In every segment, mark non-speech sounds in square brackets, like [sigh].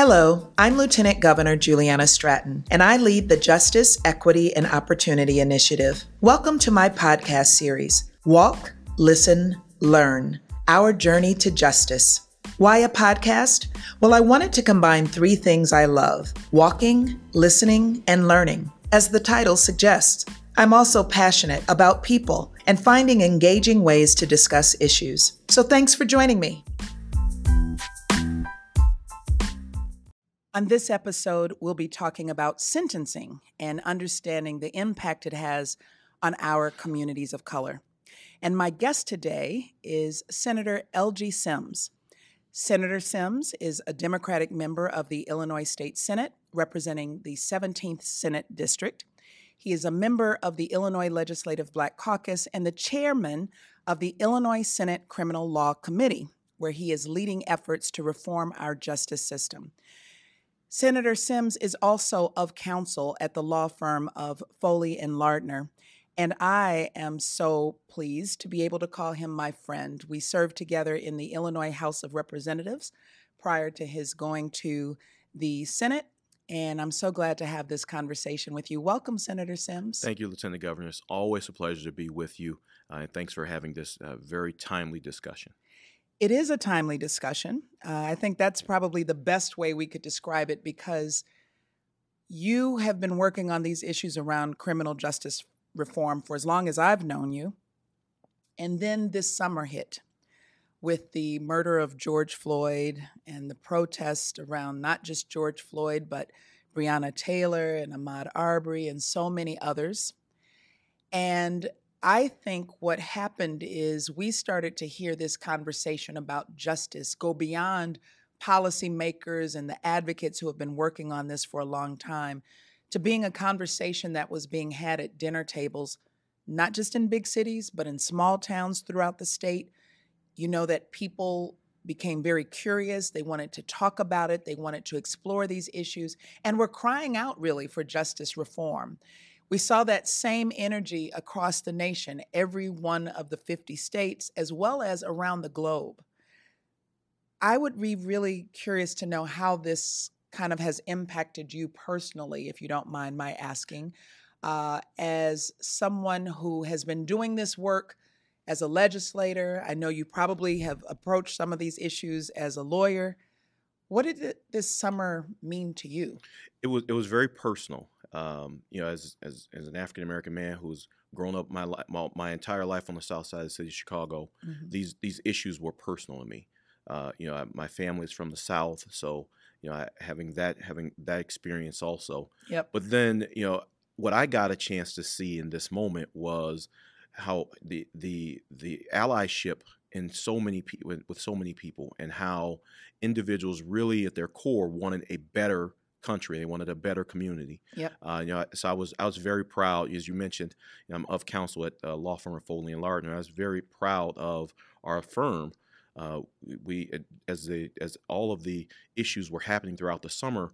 Hello, I'm Lieutenant Governor Juliana Stratton, and I lead the Justice, Equity, and Opportunity Initiative. Welcome to my podcast series Walk, Listen, Learn Our Journey to Justice. Why a podcast? Well, I wanted to combine three things I love walking, listening, and learning, as the title suggests. I'm also passionate about people and finding engaging ways to discuss issues. So thanks for joining me. On this episode, we'll be talking about sentencing and understanding the impact it has on our communities of color. And my guest today is Senator Elgie Sims. Senator Sims is a Democratic member of the Illinois State Senate, representing the 17th Senate District. He is a member of the Illinois Legislative Black Caucus and the chairman of the Illinois Senate Criminal Law Committee, where he is leading efforts to reform our justice system. Senator Sims is also of counsel at the law firm of Foley and Lardner, and I am so pleased to be able to call him my friend. We served together in the Illinois House of Representatives prior to his going to the Senate and I'm so glad to have this conversation with you. Welcome, Senator Sims. Thank you, Lieutenant Governor. It's always a pleasure to be with you, uh, and thanks for having this uh, very timely discussion. It is a timely discussion. Uh, I think that's probably the best way we could describe it because you have been working on these issues around criminal justice reform for as long as I've known you. And then this summer hit with the murder of George Floyd and the protest around not just George Floyd, but Breonna Taylor and Ahmaud Arbery and so many others. And I think what happened is we started to hear this conversation about justice go beyond policymakers and the advocates who have been working on this for a long time to being a conversation that was being had at dinner tables, not just in big cities, but in small towns throughout the state you know that people became very curious. They wanted to talk about it, they wanted to explore these issues, and were crying out really for justice reform. We saw that same energy across the nation, every one of the 50 states, as well as around the globe. I would be really curious to know how this kind of has impacted you personally, if you don't mind my asking, uh, as someone who has been doing this work as a legislator. I know you probably have approached some of these issues as a lawyer. What did this summer mean to you? It was it was very personal. Um, you know, as as as an African American man who's grown up my, my, my entire life on the South Side of the city of Chicago, mm-hmm. these these issues were personal to me. Uh, you know, I, my family is from the South, so you know, I, having that having that experience also. Yep. But then, you know, what I got a chance to see in this moment was how the the the allyship in so many people with, with so many people and how individuals really at their core wanted a better country. They wanted a better community. Yeah. Uh, you know, so I was I was very proud, as you mentioned, you know, I'm of counsel at uh, law firm of Foley and Lardner. I was very proud of our firm. Uh, we, as the as all of the issues were happening throughout the summer,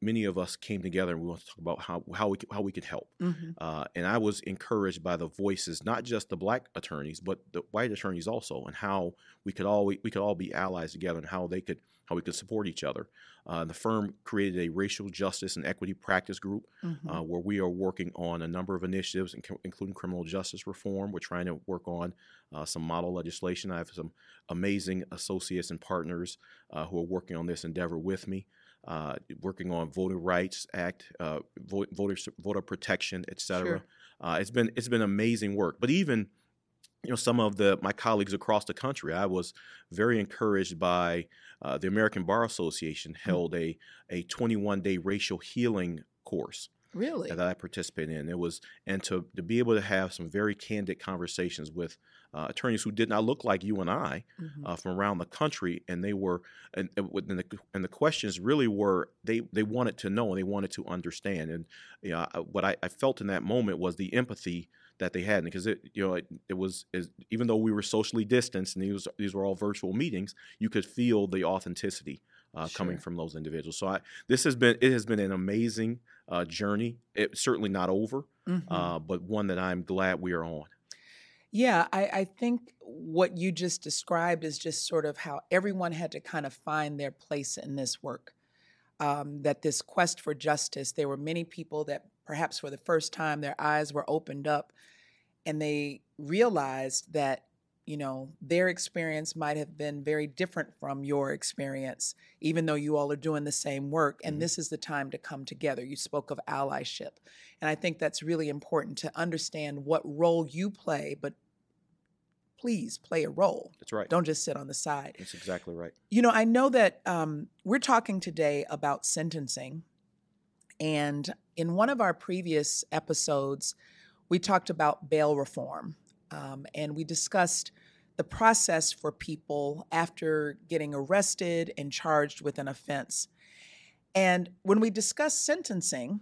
many of us came together and we want to talk about how how we could, how we could help. Mm-hmm. Uh, and I was encouraged by the voices, not just the black attorneys, but the white attorneys also, and how we could all we, we could all be allies together, and how they could how we could support each other. Uh, the firm created a racial justice and equity practice group mm-hmm. uh, where we are working on a number of initiatives, including criminal justice reform. We're trying to work on uh, some model legislation. I have some amazing associates and partners uh, who are working on this endeavor with me uh, working on Voter Rights Act, uh, voter voter protection, et cetera. Sure. Uh, it's been it's been amazing work. But even you know some of the my colleagues across the country, I was very encouraged by uh, the American Bar Association hmm. held mm-hmm. a a 21 day racial healing course really that I participated in. It was and to to be able to have some very candid conversations with uh, attorneys who did not look like you and I mm-hmm. uh, from around the country, and they were and, and, the, and the questions really were they they wanted to know and they wanted to understand, and you know, what I, I felt in that moment was the empathy that they had because it you know it, it was it, even though we were socially distanced and these these were all virtual meetings you could feel the authenticity uh, sure. coming from those individuals so I, this has been it has been an amazing uh, journey it's certainly not over mm-hmm. uh, but one that I'm glad we are on yeah, I, I think what you just described is just sort of how everyone had to kind of find their place in this work. um, that this quest for justice, there were many people that perhaps for the first time their eyes were opened up and they realized that you know their experience might have been very different from your experience even though you all are doing the same work and Mhm. this is the time to come together you spoke of allyship and i think that's really important to understand what role you play but please play a role That's right. don't just sit on the side That's exactly right. you know, I know that um, we're talking today about sentencing. And in one of our previous episodes, we talked about bail reform. Um, and we discussed the process for people after getting arrested and charged with an offense. And when we discuss sentencing,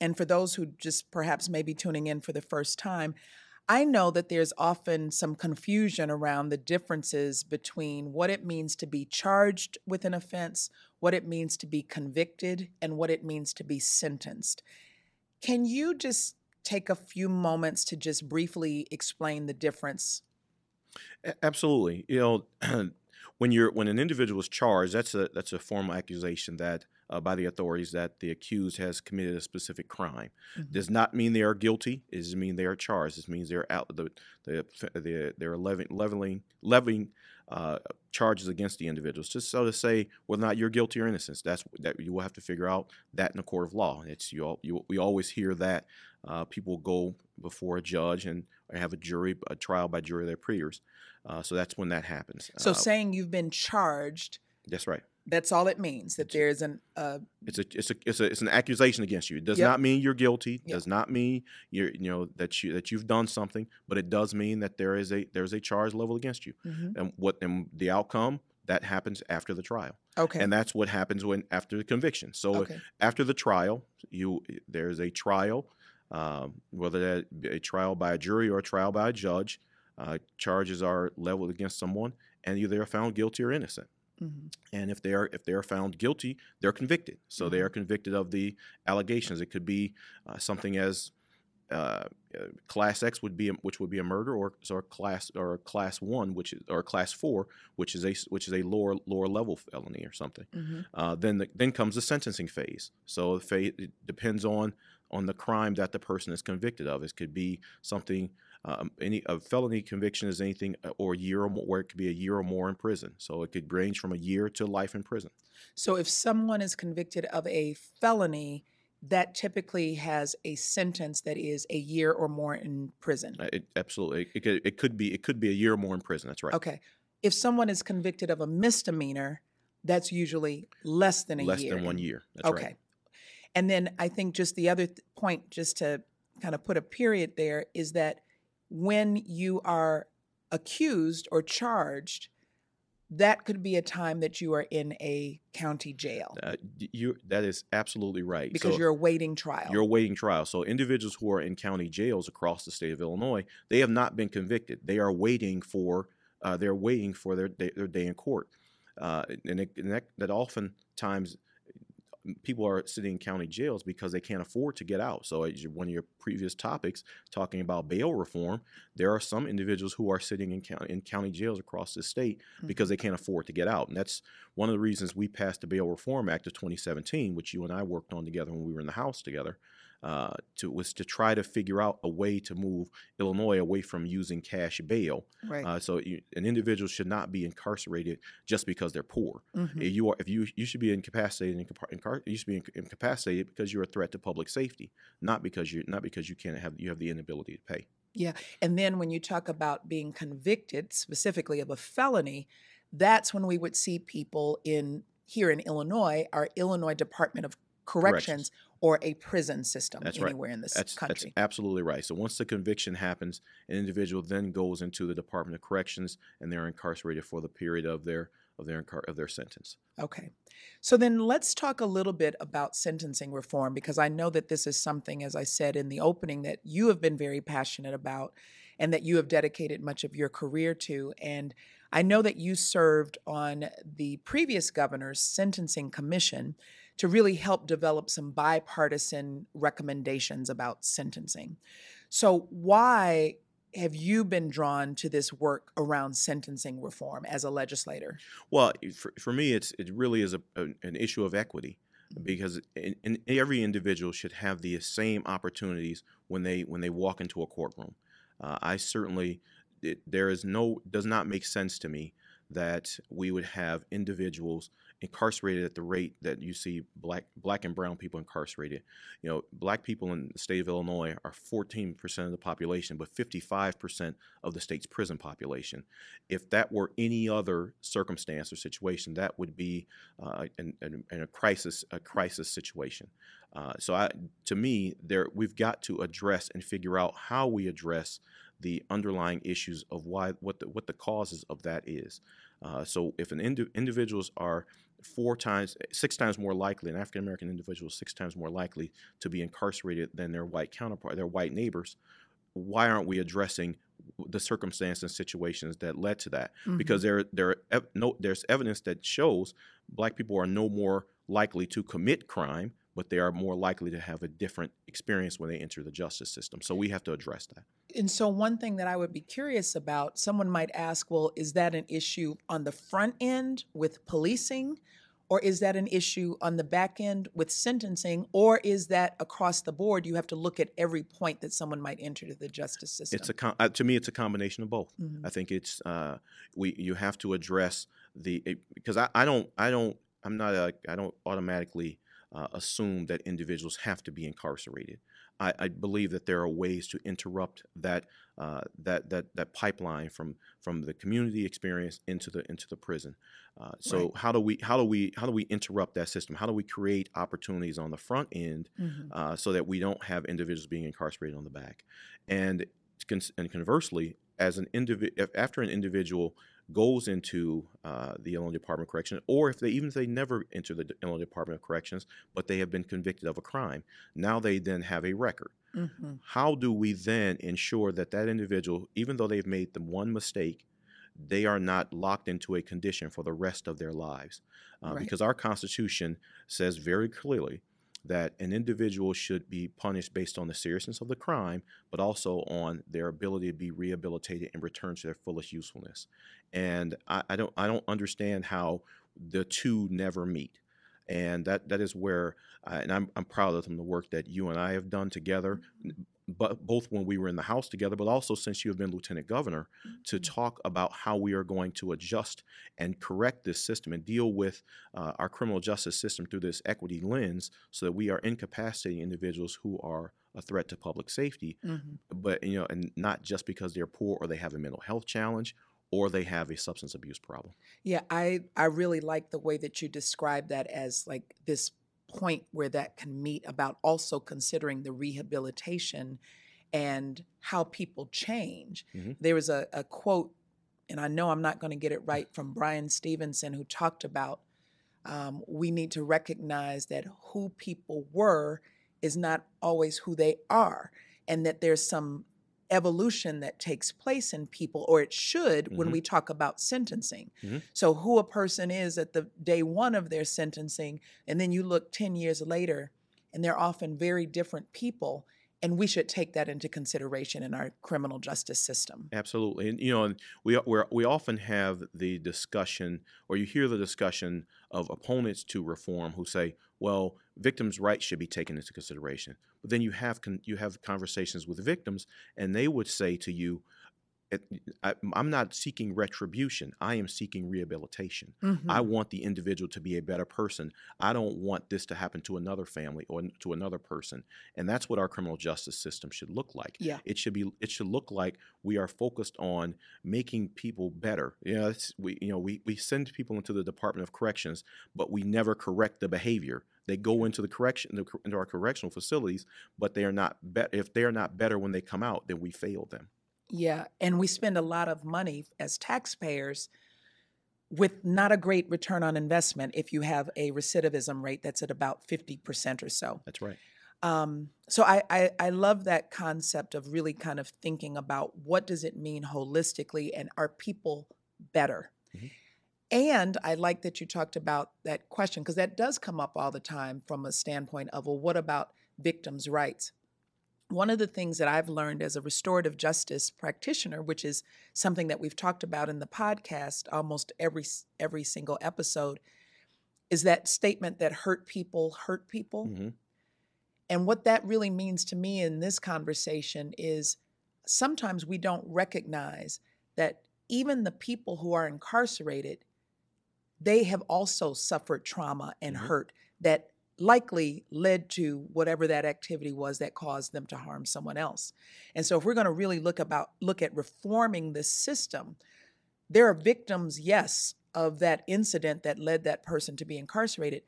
and for those who just perhaps may be tuning in for the first time, I know that there's often some confusion around the differences between what it means to be charged with an offense, what it means to be convicted, and what it means to be sentenced. Can you just take a few moments to just briefly explain the difference? Absolutely. You know, [clears throat] when you're when an individual is charged, that's a that's a formal accusation that uh, by the authorities that the accused has committed a specific crime. Mhm. Does not mean they are guilty. It doesn't mean they are charged. This means they're out the the the they're leveling leveling levying uh, charges against the individuals. Just so to say whether or not you're guilty or innocent. That's that you will have to figure out that in the court of law. It's you. all- you we always hear that uh, people go before a judge and have a jury a trial by jury of their peers. Uh, so that's when that happens. So, Uh, saying you've been charged, that's right. That's all it means that there's an, uh, It's a it's a it's a it's an accusation against you. It does Yep. not mean you're guilty. Yep. Does not mean you're you know that you that you've done something, but it does mean that there is a there's a charge level against you. mhm. And what and the outcome that happens after the trial. okay. And that's what happens when after the conviction. So okay. after the trial, you there's a trial, um, whether that be a trial by a jury or a trial by a judge. Uh, charges are leveled against someone, and either they're found guilty or innocent. Mhm. And if they are if they are found guilty, they're convicted. So they Mhm. are convicted of the allegations. It could be uh, something as uh, uh, class X would be a, which would be a murder, or or class or class one, which is or class four, which is a which is a lower lower level felony or something. Mhm. Uh, then the, then comes the sentencing phase. So the phase it depends on on the crime that the person is convicted of. It could be something um, any a felony conviction is anything uh, or a year or more, where it could be a year or more in prison. So it could range from a year to life in prison. So if someone is convicted of a felony, that typically has a sentence that is a year or more in prison. Uh, It, absolutely, it could it could be it could be a year or more in prison. That's right. Okay. If someone is convicted of a misdemeanor, that's usually less than a Less year. than one year. That's okay. right. And then I think just the other th- point, just to kind of put a period there, is that when you are accused or charged, that could be a time that you are in a county jail Uh, you that is absolutely right. because So- you're awaiting trial. You're awaiting trial. So individuals who are in county jails across the state of Illinois, they have not been convicted. They are waiting for uh, they're waiting for their day, their day in court, uh, and, it, and that, that oftentimes people are sitting in county jails because they can't afford to get out. So as one of your previous topics talking about bail reform, there are some individuals who are sitting in county, in county jails across the state because they mm-hmm. can't afford to get out. And that's one of the reasons we passed the Bail Reform Act of 2017, which you and I worked on together when we were in the House together, uh, to was to try to figure out a way to move Illinois away from using cash bail. right. Uh, so you, an individual should not be incarcerated just because they're poor. Mhm. If You are if you you should be incapacitated and incar- you should be incapacitated because you're a threat to public safety, not because you not because you can't have you have the inability to pay. Yeah, and then when you talk about being convicted specifically of a felony, that's when we would see people in here in Illinois, our Illinois Department of Corrections, or a prison system That's right. anywhere in this That's that's country. absolutely right. So once the conviction happens, an individual then goes into the Department of Corrections and they're incarcerated for the period of their of their incar- of their sentence. Okay. So then let's talk a little bit about sentencing reform because I know that this is something, as I said in the opening, that you have been very passionate about and that you have dedicated much of your career to. And I know that you served on the previous governor's sentencing commission to really help develop some bipartisan recommendations about sentencing. So, why have you been drawn to this work around sentencing reform as a legislator? Well, for, for me, it's it really is a, a- an issue of equity. because in, in every individual should have the same opportunities when they when they walk into a courtroom. Uh, I certainly it, there is no does not make sense to me that we would have individuals incarcerated at the rate that you see black black and brown people incarcerated. You know, black people in the state of Illinois are 14% of the population, but 55% of the state's prison population. If that were any other circumstance or situation, that would be uh, in, in, in, a crisis a crisis situation. Uh, so, I, to me, there we've got to address and figure out how we address the underlying issues of why what the what the causes of that is. Uh, so if an indi- individuals are four times, six times more likely, an African American individual is six times more likely to be incarcerated than their white counterpart, their white neighbors. Why aren't we addressing the circumstances and situations that led to that? Mm-hmm. Because there, there, ev- no, there's evidence that shows black people are no more likely to commit crime but they are more likely to have a different experience when they enter the justice system. So we have to address that. And so, one thing that I would be curious about someone might ask, well, is that an issue on the front end with policing? Or is that an issue on the back end with sentencing? Or is that across the board? You have to look at every point that someone might enter to the justice system. It's a uh, to me, it's a combination of both. Mm-hmm. I think it's uh, we you have to address the because I, I don't I don't I'm not a I don't automatically uh, assume that individuals have to be incarcerated. I, I, believe that there are ways to interrupt that uh, that that that pipeline from from the community experience into the into the prison. Uh, so right. how do we how do we how do we interrupt that system? How do we create opportunities on the front end mm-hmm. Uh, so that we don't have individuals being incarcerated on the back? And and conversely, as an individual, after an individual goes into uh, the Illinois Department of Corrections, or if they even if they never enter the Illinois Department of Corrections, but they have been convicted of a crime, now they then have a record. Mm-hmm. How do we then ensure that that individual, even though they've made the one mistake, they are not locked into a condition for the rest of their lives? Uh, right. Because our Constitution says very clearly that an individual should be punished based on the seriousness of the crime, but also on their ability to be rehabilitated and return to their fullest usefulness. And I, I don't I don't understand how the two never meet. And that, that is where, uh, and I'm, I'm proud of them, the work that you and I have done together, mm-hmm but both when we were in the House together, but also since you have been Lieutenant Governor, to mm-hmm. talk about how we are going to adjust and correct this system and deal with uh, our criminal justice system through this equity lens, so that we are incapacitating individuals who are a threat to public safety, mm-hmm. but you know, and not just because they're poor or they have a mental health challenge or they have a substance abuse problem. Yeah, I I really like the way that you describe that as like this point where that can meet about also considering the rehabilitation and how people change. Mm-hmm. There was a, a quote, and I know I'm not going to get it right, from Bryan Stevenson, who talked about um, we need to recognize that who people were is not always who they are, and that there's some evolution that takes place in people, or it should mm-hmm. when we talk about sentencing. Mm-hmm. So, who a person is at the day one of their sentencing, and then you look 10 years later, and they're often very different people. And we should take that into consideration in our criminal justice system. Absolutely, and you know, we we we often have the discussion, or you hear the discussion of opponents to reform who say, "Well, victims' rights should be taken into consideration." But then you have con- you have conversations with victims, and they would say to you, I, am not seeking retribution. I am seeking rehabilitation. Mm-hmm. I want the individual to be a better person. I don't want this to happen to another family or to another person. And that's what our criminal justice system should look like. Yeah. It should be. It should look like we are focused on making people better. You know, we you know we we send people into the Department of Corrections, but we never correct the behavior. They go into the correction into our correctional facilities, but they are not better. if they are not better when they come out, then we fail them. Yeah, and we spend a lot of money as taxpayers with not a great return on investment if you have a recidivism rate that's at about 50% or so. That's right. Um, so I, I, I love that concept of really kind of thinking about what does it mean holistically and are people better? Mm-hmm. And I like that you talked about that question because that does come up all the time from a standpoint of, well, what about victims' rights? One of the things that I've learned as a restorative justice practitioner, which is something that we've talked about in the podcast almost every every single episode, is that statement that hurt people hurt people. hmm And what that really means to me in this conversation is sometimes we don't recognize that even the people who are incarcerated, they have also suffered trauma and Mhm. hurt that likely led to whatever that activity was that caused them to harm someone else. And so if we're going to really look about look at reforming the system, there are victims, yes, of that incident that led that person to be incarcerated,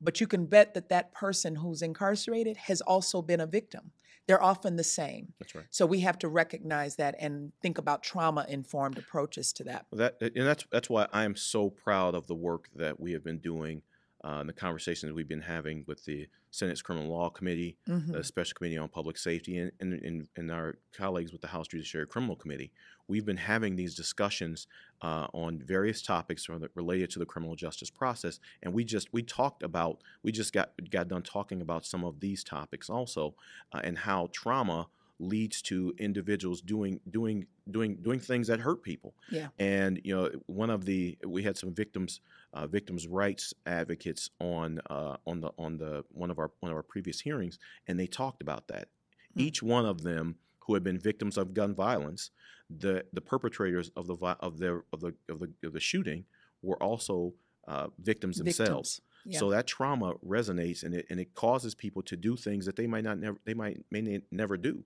but you can bet that that person who's incarcerated has also been a victim. They're often the same. That's right. So we have to recognize that and think about trauma informed approaches to that. Well, That and that's that's why I am so proud of the work that we have been doing, uh, and the conversations we've been having with the Senate's Criminal Law Committee, Mhm. the Special Committee on Public Safety, and, and, and, and our colleagues with the House Judiciary Criminal Committee. We've been having these discussions uh, on various topics related to the criminal justice process, and we just we talked about we just got got done talking about some of these topics also, uh, and how trauma leads to individuals doing doing doing doing things that hurt people. Yeah. And you know, one of the we had some victims uh, victims rights advocates on uh, on the on the one of our one of our previous hearings, and they talked about that. Hmm. Each one of them who had been victims of gun violence, the the perpetrators of the of their of the of the of the shooting were also uh, victims themselves. Victims. Yeah. So that trauma resonates and it and it causes people to do things that they might not never they might may never do.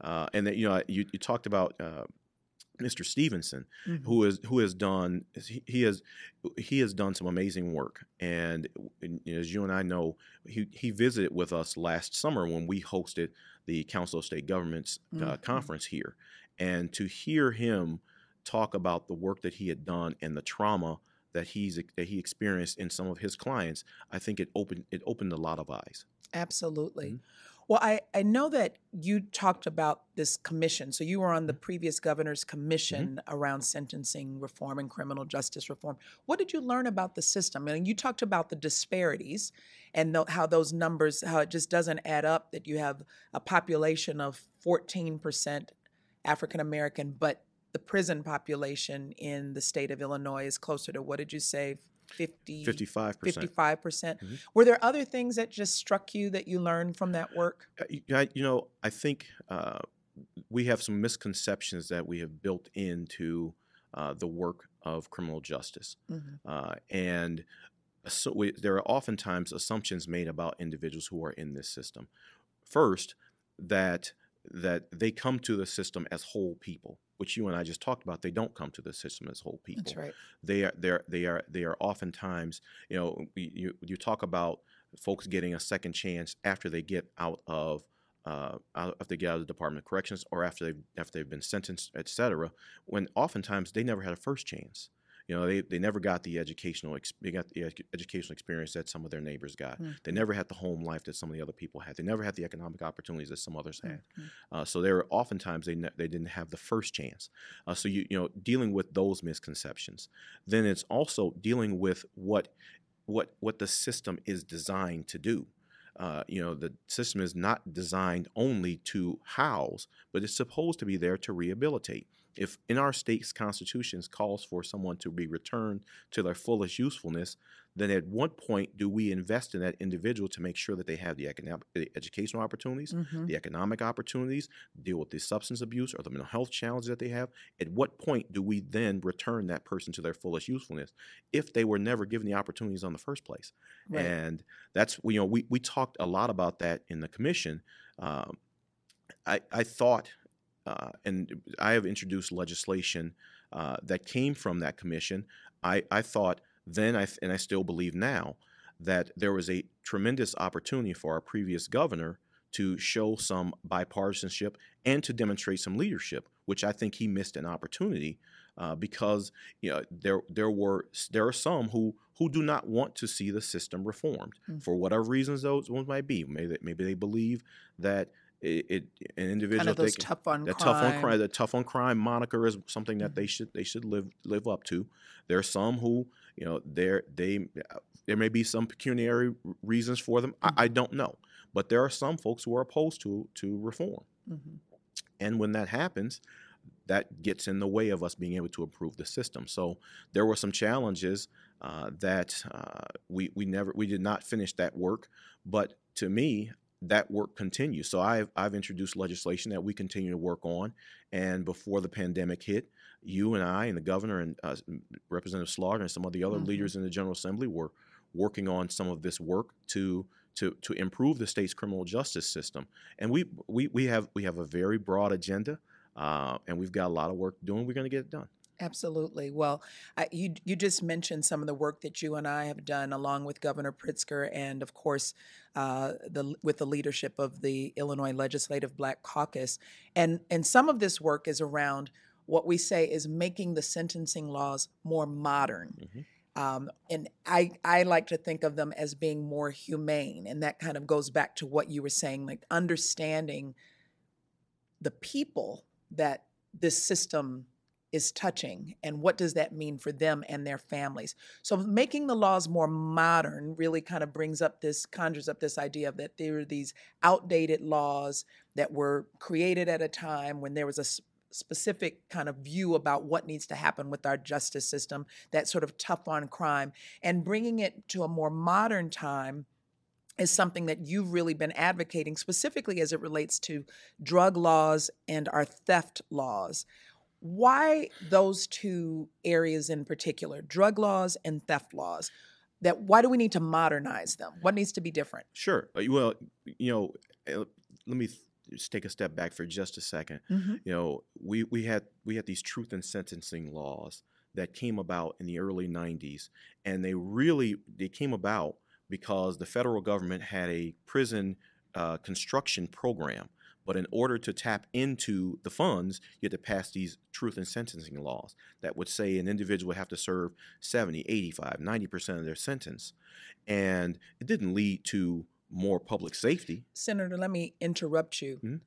Uh, and that you know you, you talked about uh, Mr. Stevenson Mhm. who is who has done he, he has he has done some amazing work and, and, as you and I know he he visited with us last summer when we hosted the Council of State Governments uh, Mhm. conference here and to hear him talk about the work that he had done and the trauma that he's that he experienced in some of his clients I think it opened it opened a lot of eyes Absolutely. Mhm. Well, I, I know that you talked about this commission. So you were on Mm-hmm. the previous governor's commission around sentencing reform and criminal justice reform. What did you learn about the system? I mean, you talked about the disparities and tho- how those numbers, how it just doesn't add up that you have a population of 14% African American, but the prison population in the state of Illinois is closer to what did you say? 50, 55 percent 55%. percent Mhm. Were there other things that just struck you that you learned from that work? Uh, I, you know, I think uh, we have some misconceptions that we have built into uh, the work of criminal justice, Mhm. uh, and so we, there are oftentimes assumptions made about individuals who are in this system. First, that that they come to the system as whole people, which you and I just talked about. They don't come to the system as whole people That's right. they are they are they are they are oftentimes you know you you talk about folks getting a second chance after they get out of uh, out, after they get out of the Department of Corrections or after they've after they've been sentenced, et cetera, when oftentimes they never had a first chance. You know, they, they never got the educational ex- they got the edu- educational experience that some of their neighbors got. Mhm. They never had the home life that some of the other people had. They never had the economic opportunities that some others had. Mhm. Uh, so they were oftentimes they ne- they didn't have the first chance. Uh, so you you know dealing with those misconceptions. Then it's also dealing with what what what the system is designed to do. Uh, you know the system is not designed only to house, but it's supposed to be there to rehabilitate. If in our state's constitutions calls for someone to be returned to their fullest usefulness, then at what point do we invest in that individual to make sure that they have the economic, the educational opportunities, Mhm. the economic opportunities, deal with the substance abuse or the mental health challenges that they have. At what point do we then return that person to their fullest usefulness if they were never given the opportunities on the first place? Right. And that's you know we we talked a lot about that in the commission. Um, I I thought, uh, and I have introduced legislation uh, that came from that commission. I I thought then I th- and I still believe now that there was a tremendous opportunity for our previous governor to show some bipartisanship and to demonstrate some leadership, which I think he missed an opportunity uh, because you know there there were there are some who who do not want to see the system reformed Mm. for whatever reasons those ones might be. Maybe they, maybe they believe that it, it an individual kind of those tough on the crime. tough on crime the tough on crime moniker is something that Mhm. they should they should live live up to there are some who you know there they there may be some pecuniary reasons for them Mhm. I, I don't know but there are some folks who are opposed to to reform Mhm. and when that happens that gets in the way of us being able to improve the system so there were some challenges uh, that uh, we we never we did not finish that work. But to me, that work continues. So I've I've introduced legislation that we continue to work on. And before the pandemic hit, you and I and the governor and uh, Representative Slaughter and some of the other Mhm. leaders in the General Assembly were working on some of this work to to to improve the state's criminal justice system. And we we we have we have a very broad agenda, uh, and we've got a lot of work doing. We're going to get it done. Absolutely. Well, I, you you just mentioned some of the work that you and I have done, along with Governor Pritzker, and of course, uh, the with the leadership of the Illinois Legislative Black Caucus, and and some of this work is around what we say is making the sentencing laws more modern. Mhm. Um, and I, I like to think of them as being more humane. And that kind of goes back to what you were saying, like understanding the people that this system is touching and what does that mean for them and their families? So making the laws more modern really kind of brings up this conjures up this idea of that there are these outdated laws that were created at a time when there was a specific kind of view about what needs to happen with our justice system that sort of tough on crime and bringing it to a more modern time is something that you've really been advocating specifically as it relates to drug laws and our theft laws why those two areas in particular drug laws and theft laws that why do we need to modernize them what needs to be different Sure. Uh, Well, you know, uh, let me just take a step back for just a second. you know we we had we had these truth and sentencing laws that came about in the early 90s and they really they came about because the federal government had a prison uh, construction program but in order to tap into the funds you had to pass these truth and sentencing laws that would say an individual would have to serve 70 85 90% of their sentence. And it didn't lead to more public safety. Senator let me interrupt you. Mhm.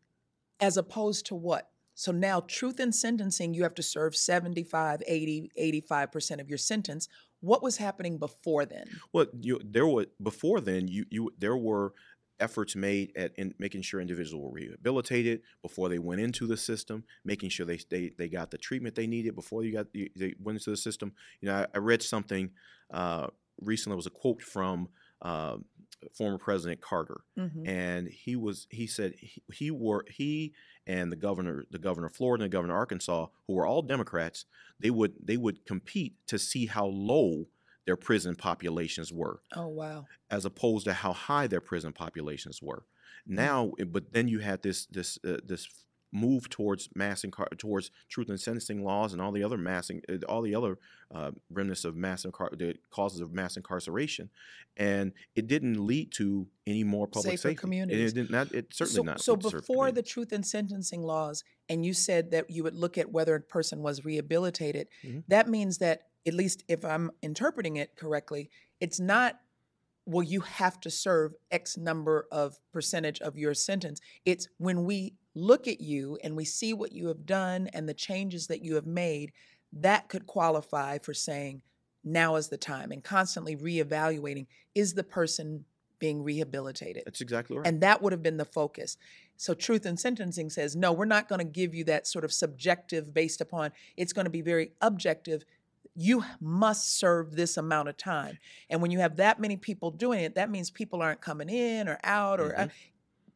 as opposed to what? So now truth in sentencing you have to serve 75 80 85% of your sentence. What was happening before then? Well, you, there were before then. You, you there were efforts made at in making sure individuals were rehabilitated before they went into the system, making sure they they, they got the treatment they needed before you got they went into the system. You know, I, I read something uh, recently. It was a quote from uh, former President Carter, Mhm. and he was he said he, he were he and the governor the governor of Florida and the governor of Arkansas who were all Democrats they would they would compete to see how low their prison populations were oh wow. as opposed to how high their prison populations were. Now eh, but then you had this this uh, this move towards mass incar- towards truth and sentencing laws and all the other mass in- uh, all the other uh, remnants of mass incar- the causes of mass incarceration and it didn't lead to any more public Safer safety. Communities. it did not it certainly so, not so lead to safer before the truth and sentencing laws and you said that you would look at whether a person was rehabilitated Mhm. that means that at least if i'm interpreting it correctly it's not well you have to serve x number of percentage of your sentence it's when we look at you and we see what you have done and the changes that you have made that could qualify for saying now is the time and constantly reevaluating is the person being rehabilitated that's exactly right and that would have been the focus. So, truth in sentencing says, no, we're not going to give you that sort of subjective based upon, it's going to be very objective. You must serve this amount of time. And when you have that many people doing it, that means people aren't coming in or out, or uh,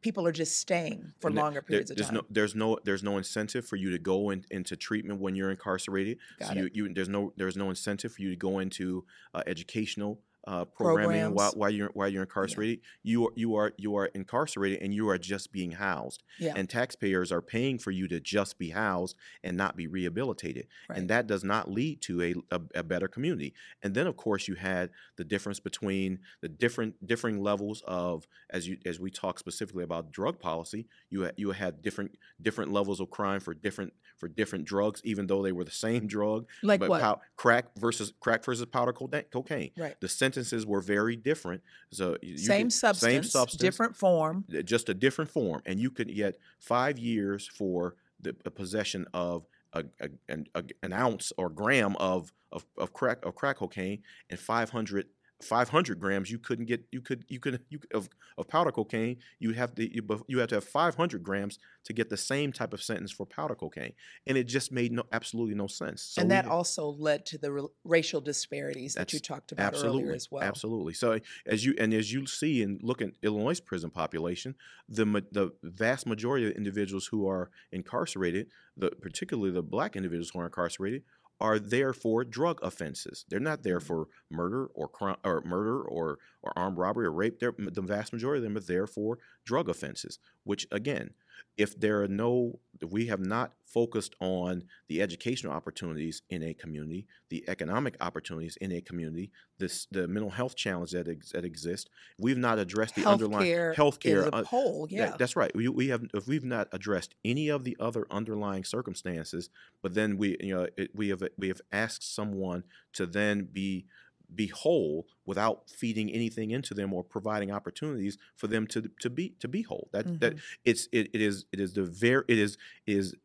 people are just staying for And longer there- periods of there's time. no there's no there's no incentive for you to go in, into treatment when you're incarcerated. Got so you, you there's no there's no incentive for you to go into uh, educational uh, programming while, Programs. while you're while you're incarcerated. You are you are you are incarcerated and you are just being housed. yeah, And taxpayers are paying for you to just be housed and not be rehabilitated. right. And that does not lead to a, a, a better community. And then of course you had the difference between the different differing levels of as you as we talk specifically about drug policy, you had, you had different different levels of crime for different for different drugs, even though they were the [laughs] same drug. like but what? pow- crack versus crack versus powder cocaine. right. The sentences were very different. So Same, could- substance, same substance, different form. uh, just a different form, and you could get five years for the uh, possession of a, a, an, a, an ounce or gram of, of, of crack of crack cocaine and 500 500 grams, you couldn't get you could you could you of, of powder cocaine. You have to you, you have to have 500 grams to get the same type of sentence for powder cocaine, and it just made no absolutely no sense. So and that we, also led to the racial disparities that you talked about earlier as well. Absolutely. So eh, as you and as you see and look at Illinois' prison population, the the vast majority of individuals who are incarcerated, the particularly the black individuals who are incarcerated, are there for drug offenses. They're not there mm. for murder or crime, or murder or or armed robbery or rape. They're, the vast majority of them are there for drug offenses, which again if there are no if we have not focused on the educational opportunities in a community the economic opportunities in a community this the mental health challenge that, ex, that exists we've not addressed the health underlying health care uh, whole yeah. that, that's right. We, we have if we've not addressed any of the other underlying circumstances but then we you know it, we have we have asked someone to then be be whole without feeding anything into them or providing opportunities for them to to be to be whole. That mm-hmm. that it's it, it is it is the very it is is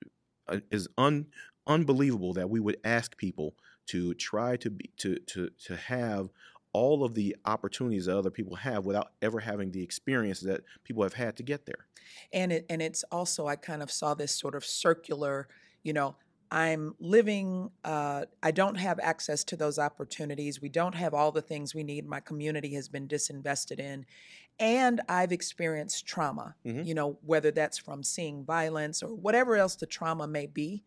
uh, is un unbelievable that we would ask people to try to be to to to have all of the opportunities that other people have without ever having the experience that people have had to get there. And it and it's also I kind of saw this sort of circular, you know, I'm living, uh, I don't have access to those opportunities. We don't have all the things we need. My community has been disinvested in. And I've experienced trauma, mm-hmm. you know, whether that's from seeing violence or whatever else the trauma may be.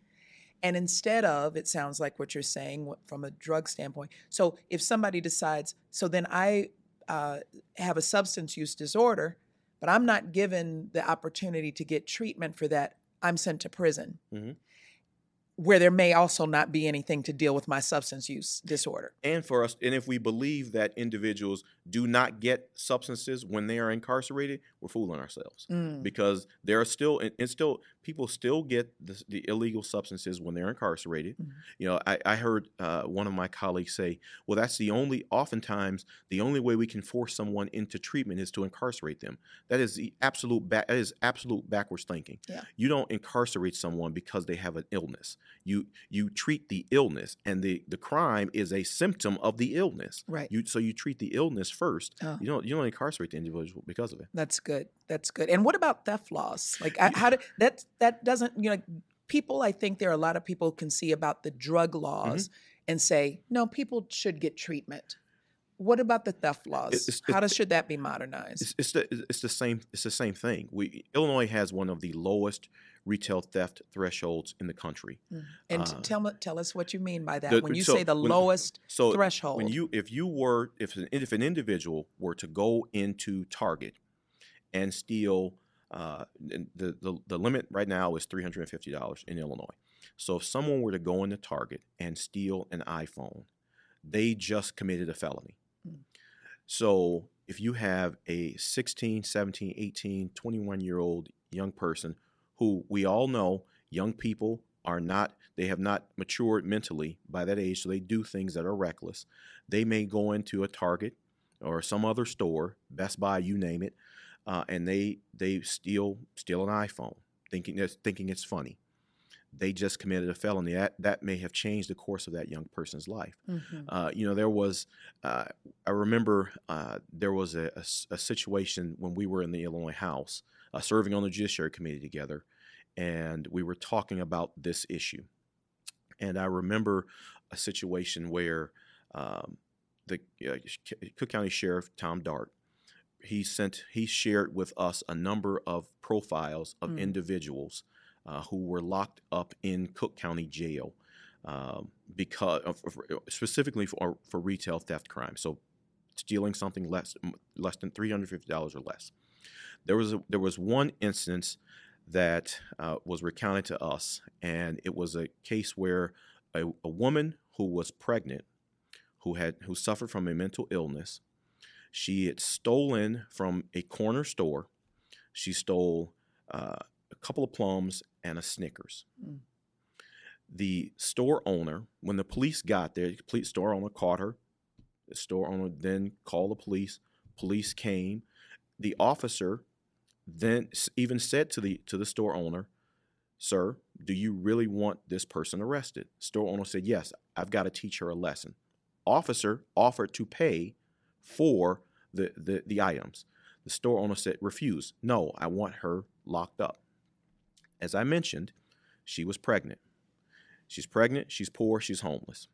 And instead of, it sounds like what you're saying from a drug standpoint. So if somebody decides, so then I uh, have a substance use disorder, but I'm not given the opportunity to get treatment for that, I'm sent to prison. Mm-hmm where there may also not be anything to deal with my substance use disorder. And for us, and if we believe that individuals do not get substances when they are incarcerated, we're fooling ourselves mm. because there are still and still people still get the, the illegal substances when they're incarcerated. Mm. You know, I, I heard uh, one of my colleagues say, "Well, that's the only. Oftentimes, the only way we can force someone into treatment is to incarcerate them. That is the absolute. Ba- that is absolute backwards thinking. Yeah. You don't incarcerate someone because they have an illness you you treat the illness, and the the crime is a symptom of the illness. Right. You so you treat the illness first. Oh. You don't you don't incarcerate the individual because of it. That's good. That's good. And what about theft laws? Like how do that that doesn't you know people I think there are a lot of people can see about the drug laws mm-hmm. and say no people should get treatment. What about the theft laws? It's, it's, How does should that be modernized? It's, it's, the it's the same it's the same thing. We Illinois has one of the lowest retail theft thresholds in the country. Mm. And uh, tell tell us what you mean by that. The, when you so say the when, lowest so threshold, when you if you were if an, if an individual were to go into Target and steal, uh, the, the the limit right now is three hundred and fifty dollars in Illinois. So if someone were to go into Target and steal an iPhone, they just committed a felony. Mm. So if you have a 16, 17, 18, 21 year old young person who we all know young people are not they have not matured mentally by that age so they do things that are reckless. They may go into a target or some other store best buy you name it uh, and they they steal steal an iphone thinking thinking it's funny. They just committed a felony. That that may have changed the course of that young person's life. Mm-hmm. uh, you know there was uh, i remember uh, there was a, a, a, situation when we were in the illinois house uh, serving on the Judiciary Committee together, and we were talking about this issue. And I remember a situation where um, the uh, Cook County Sheriff Tom Dart he sent he shared with us a number of profiles of mm. individuals uh, who were locked up in Cook County Jail um, because of, specifically for for retail theft crime. So stealing something less less than three hundred fifty dollars or less. There was a, there was one instance that uh, was recounted to us, and it was a case where a, a, woman who was pregnant, who had who suffered from a mental illness, she had stolen from a corner store. She stole uh, a couple of plums and a Snickers. Mm. The store owner, when the police got there, the police store owner caught her. The store owner then called the police. Police came. The officer then even said to the to the store owner, "Sir, do you really want this person arrested?" Store owner said, "Yes, I've got to teach her a lesson." Officer offered to pay for the, the, the items. The store owner said, refuse. No, I want her locked up. As I mentioned, she was pregnant. She's pregnant, she's poor, she's homeless.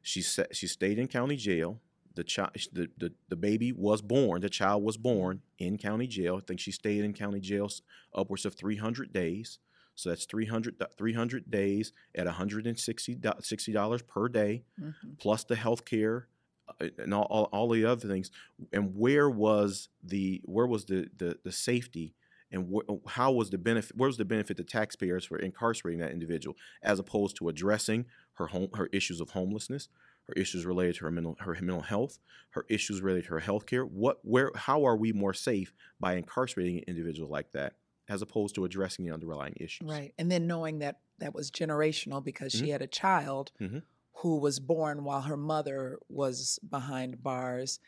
She, she stayed in county jail. The, child, the, the, the baby was born, the child was born in county jail. I think she stayed in county jail upwards of 300 days. So that's 300, 300 days at $160 per day, mm-hmm. plus the health care uh, and all, all, all, the other things. And where was the where was the the, the safety and wh- how was the benefit? Where was the benefit to taxpayers for incarcerating that individual, as opposed to addressing her home her issues of homelessness, her issues related to her mental her mental health, her issues related to her health care. What where how are we more safe by incarcerating an individual like that? as opposed to addressing the underlying issues. Right. And then knowing that that was generational because mm-hmm. she had a child mm-hmm. who was born while her mother was behind bars.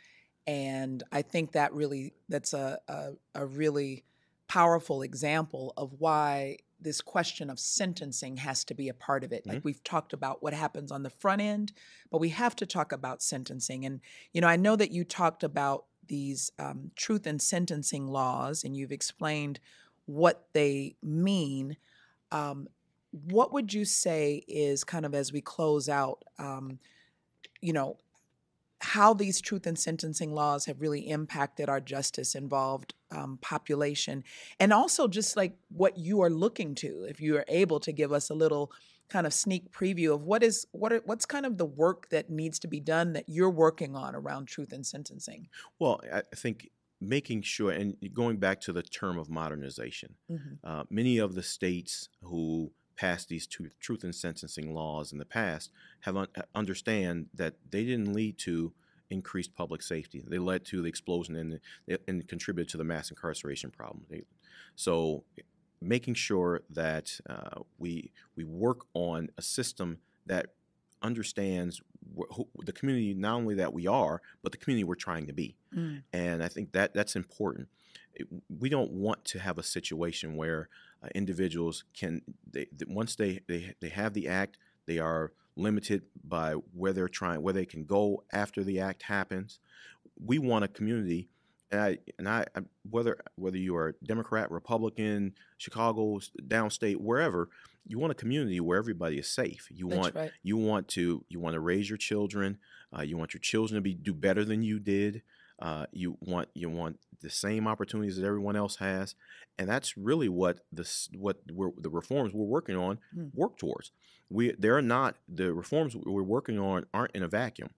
And I think that really that's a, a, a really powerful example of why this question of sentencing has to be a part of it. Mm-hmm. Like we've talked about what happens on the front end, but we have to talk about sentencing. And, you know, I know that you talked about these um, truth and sentencing laws and you've explained what they mean. Um, what would you say is kind of as we close out, um, you know, how these truth and sentencing laws have really impacted our justice involved um, population, and also just like what you are looking to, if you are able to give us a little kind of sneak preview of what is what are, what's kind of the work that needs to be done that you're working on around truth and sentencing. Well, I think making sure, and going back to the term of modernization, mm-hmm. uh, many of the states who passed these truth and sentencing laws in the past have un- understand that they didn't lead to increased public safety. They led to the explosion and, and contributed to the mass incarceration problem. They, so, making sure that uh, we we work on a system that understands wh- the community not only that we are, but the community we're trying to be. Mm. And I think that that's important. It, we don't want to have a situation where uh, individuals can they, they, once they, they they have the act, they are limited by where they're trying where they can go after the act happens. We want a community and I, and I, whether whether you are Democrat, Republican, Chicago, downstate, wherever, you want a community where everybody is safe. You That's want right. you want to you want to raise your children. Uh, you want your children to be do better than you did. Uh, you want you want the same opportunities that everyone else has, and that's really what this what we're, the reforms we're working on mm. work towards. We they're not the reforms we're working on aren't in a vacuum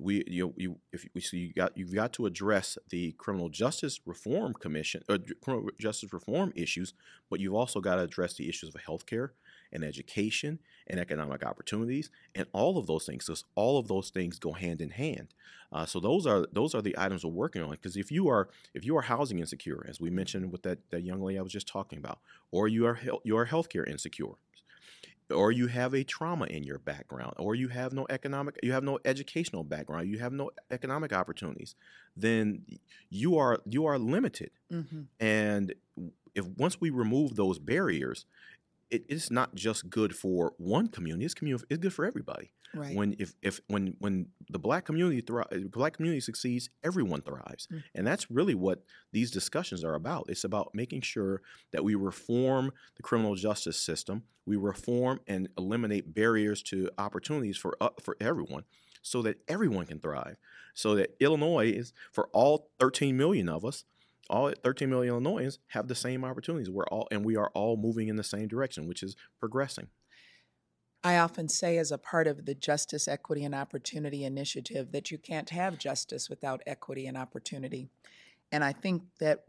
we you you if we so you got you've got to address the criminal justice reform commission or uh, criminal justice reform issues, but you've also got to address the issues of healthcare and education and economic opportunities and all of those things. So all of those things go hand in hand. Uh, so those are those are the items we're working on. Because if you are if you are housing insecure, as we mentioned with that that young lady I was just talking about, or you are you are healthcare insecure, or you have a trauma in your background or you have no economic you have no educational background you have no economic opportunities then you are you are limited mm-hmm. and if once we remove those barriers it, it's not just good for one community. It's community. It's good for everybody. Right. When if if when when the black community thrives, black community succeeds, everyone thrives, mm. and that's really what these discussions are about. It's about making sure that we reform the criminal justice system, we reform and eliminate barriers to opportunities for uh, for everyone, so that everyone can thrive. So that Illinois is for all 13 million of us all 13 million Illinoisans have the same opportunities. We're all and we are all moving in the same direction, which is progressing. I often say, as a part of the Justice, Equity, and Opportunity Initiative, that you can't have justice without equity and opportunity. And I think that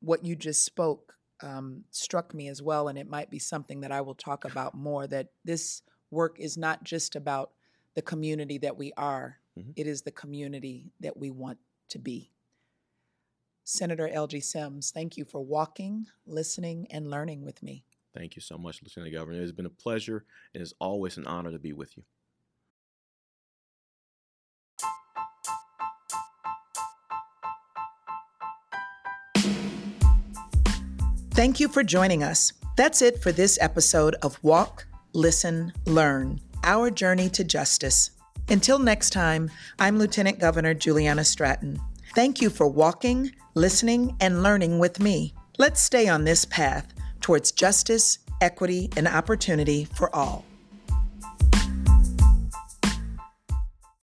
what you just spoke um, struck me as well, and it might be something that I will talk about more. That this work is not just about the community that we are; mm-hmm. it is the community that we want to be. Senator Elgie Sims, thank you for walking, listening, and learning with me. Thank you so much, Lieutenant Governor. It has been a pleasure and it's always an honor to be with you. Thank you for joining us. That's it for this episode of Walk, Listen, Learn Our Journey to Justice. Until next time, I'm Lieutenant Governor Juliana Stratton. Thank you for walking, listening, and learning with me. Let's stay on this path towards justice, equity, and opportunity for all.